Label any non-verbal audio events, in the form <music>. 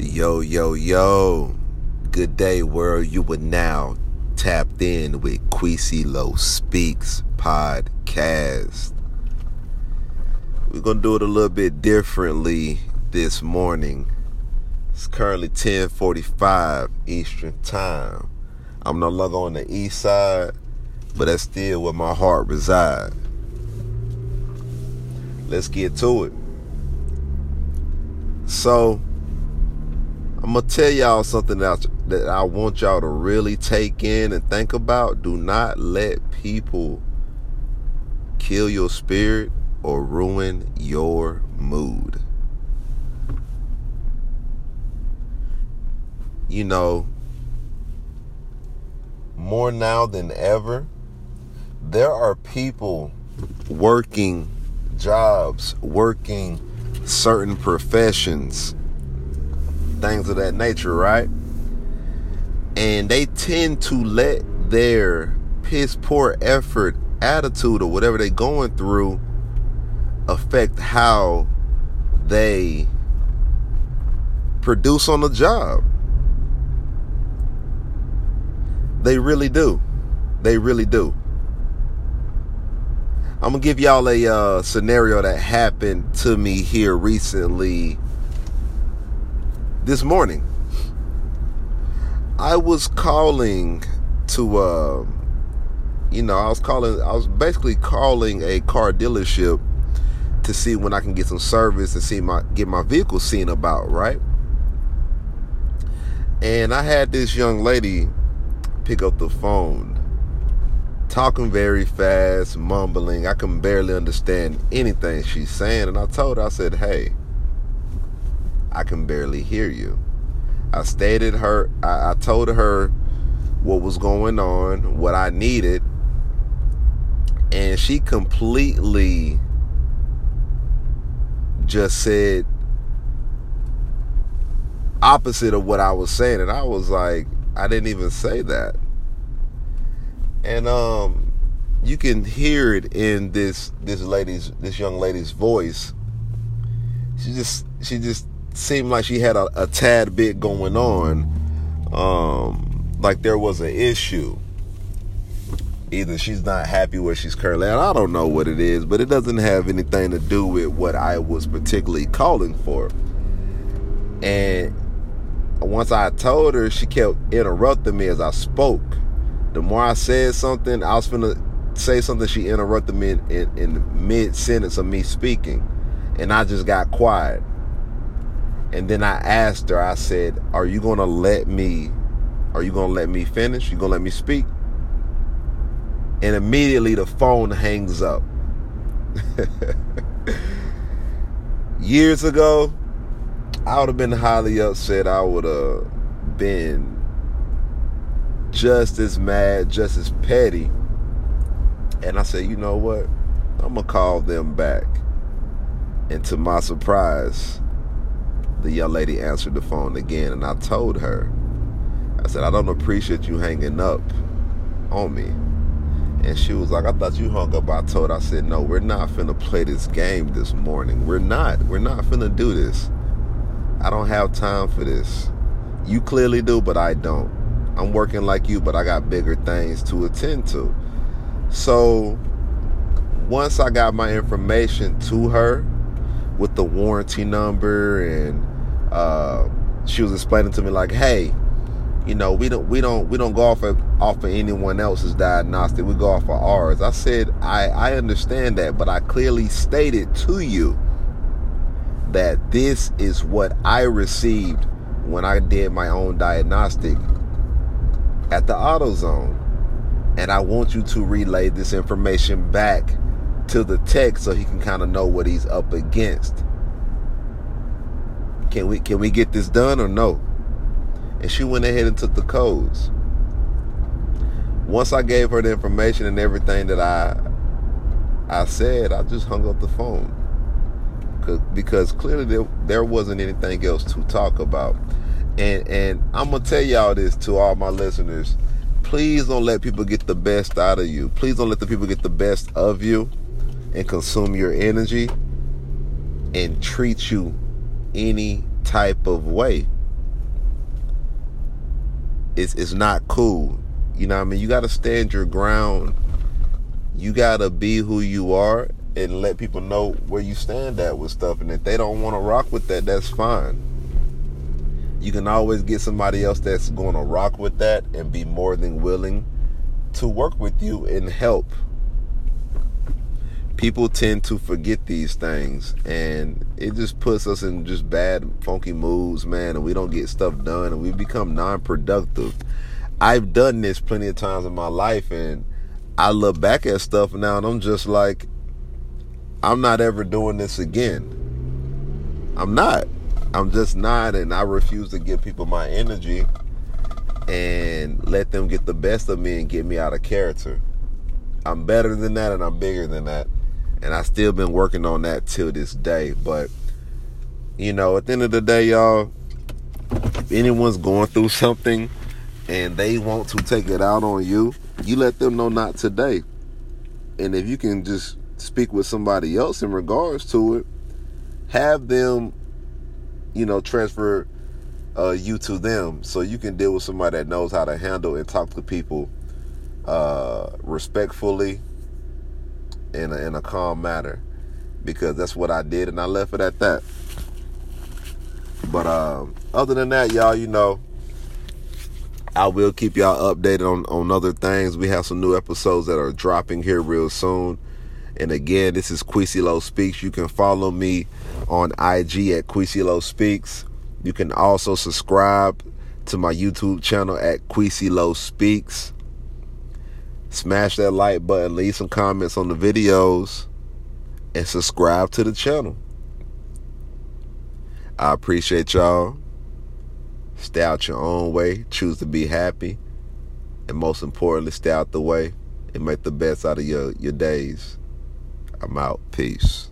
Yo, yo, yo. Good day, world. You are now tapped in with Quisylo Speaks podcast. We're going to do it a little bit differently this morning. It's currently 1045 Eastern Time. I'm no longer on the east side, but that's still where my heart resides. Let's get to it. So, I'm gonna tell y'all something that, that I want y'all to really take in and think about. Do not let people kill your spirit or ruin your mood. You know, more now than ever, there are people working jobs, working certain professions, things of that nature, right? And they tend to let their piss poor effort attitude or whatever they're going through affect how they produce on the job. They really do. They really do. I'm gonna give y'all a uh, scenario that happened to me here recently. This morning, I was calling to, uh, you know, I was calling. I was basically calling a car dealership to see when I can get some service and see my get my vehicle seen about, right? And I had this young lady pick up the phone talking very fast, mumbling. I can barely understand anything she's saying. And I told her, I said, hey, I can barely hear you. I stated her, I, I told her what was going on, what I needed. And she completely just said opposite of what I was saying. And I was like, I didn't even say that and um, you can hear it in this this lady's this young lady's voice. She just she just seemed like she had a, a tad bit going on, um, like there was an issue. Either she's not happy where she's currently at. I don't know what it is, but it doesn't have anything to do with what I was particularly calling for. And once I told her, she kept interrupting me as I spoke the more I said something, I was gonna say something. She interrupted me in, in, in mid sentence of me speaking, and I just got quiet. And then I asked her. I said, "Are you gonna let me? Are you gonna let me finish? You gonna let me speak?" And immediately the phone hangs up. <laughs> Years ago, I would have been highly upset. I would have been just as mad, just as petty. And I said, you know what? I'm going to call them back. And to my surprise, the young lady answered the phone again. And I told her, I said, I don't appreciate you hanging up on me. And she was like, I thought you hung up. I told her, I said, no, we're not finna play this game this morning. We're not. We're not finna do this. I don't have time for this. You clearly do, but I don't. I'm working like you, but I got bigger things to attend to. So once I got my information to her with the warranty number and uh, she was explaining to me like, hey, you know, we don't we don't we don't go off of off of anyone else's diagnostic. We go off of ours. I said, I, I understand that, but I clearly stated to you that this is what I received when I did my own diagnostic at the AutoZone. And I want you to relay this information back to the tech so he can kind of know what he's up against. Can we can we get this done or no? And she went ahead and took the codes. Once I gave her the information and everything that I I said, I just hung up the phone. Because clearly there, there wasn't anything else to talk about. And and I'm gonna tell y'all this to all my listeners. Please don't let people get the best out of you. Please don't let the people get the best of you and consume your energy and treat you any type of way. it's it's not cool. You know what I mean? You gotta stand your ground. You gotta be who you are and let people know where you stand at with stuff. And if they don't want to rock with that, that's fine. You can always get somebody else that's going to rock with that and be more than willing to work with you and help. People tend to forget these things and it just puts us in just bad, funky moods, man, and we don't get stuff done and we become non productive. I've done this plenty of times in my life and I look back at stuff now and I'm just like, I'm not ever doing this again. I'm not. I'm just not, and I refuse to give people my energy and let them get the best of me and get me out of character. I'm better than that and I'm bigger than that. And I still been working on that till this day. But you know, at the end of the day, y'all, if anyone's going through <laughs> something and they want to take it out on you, you let them know not today. And if you can just speak with somebody else in regards to it, have them, you know, transfer uh, you to them so you can deal with somebody that knows how to handle and talk to people uh, respectfully in a, in a calm manner because that's what I did and I left it at that. But uh, other than that, y'all, you know, I will keep y'all updated on, on other things. We have some new episodes that are dropping here real soon. And again, this is Quisylo Speaks. You can follow me on IG at Quisylo Speaks. You can also subscribe to my YouTube channel at Quisylo Speaks. Smash that like button, leave some comments on the videos, and subscribe to the channel. I appreciate y'all. Stay out your own way. Choose to be happy. And most importantly, stay out the way and make the best out of your, your days. I'm out. Peace.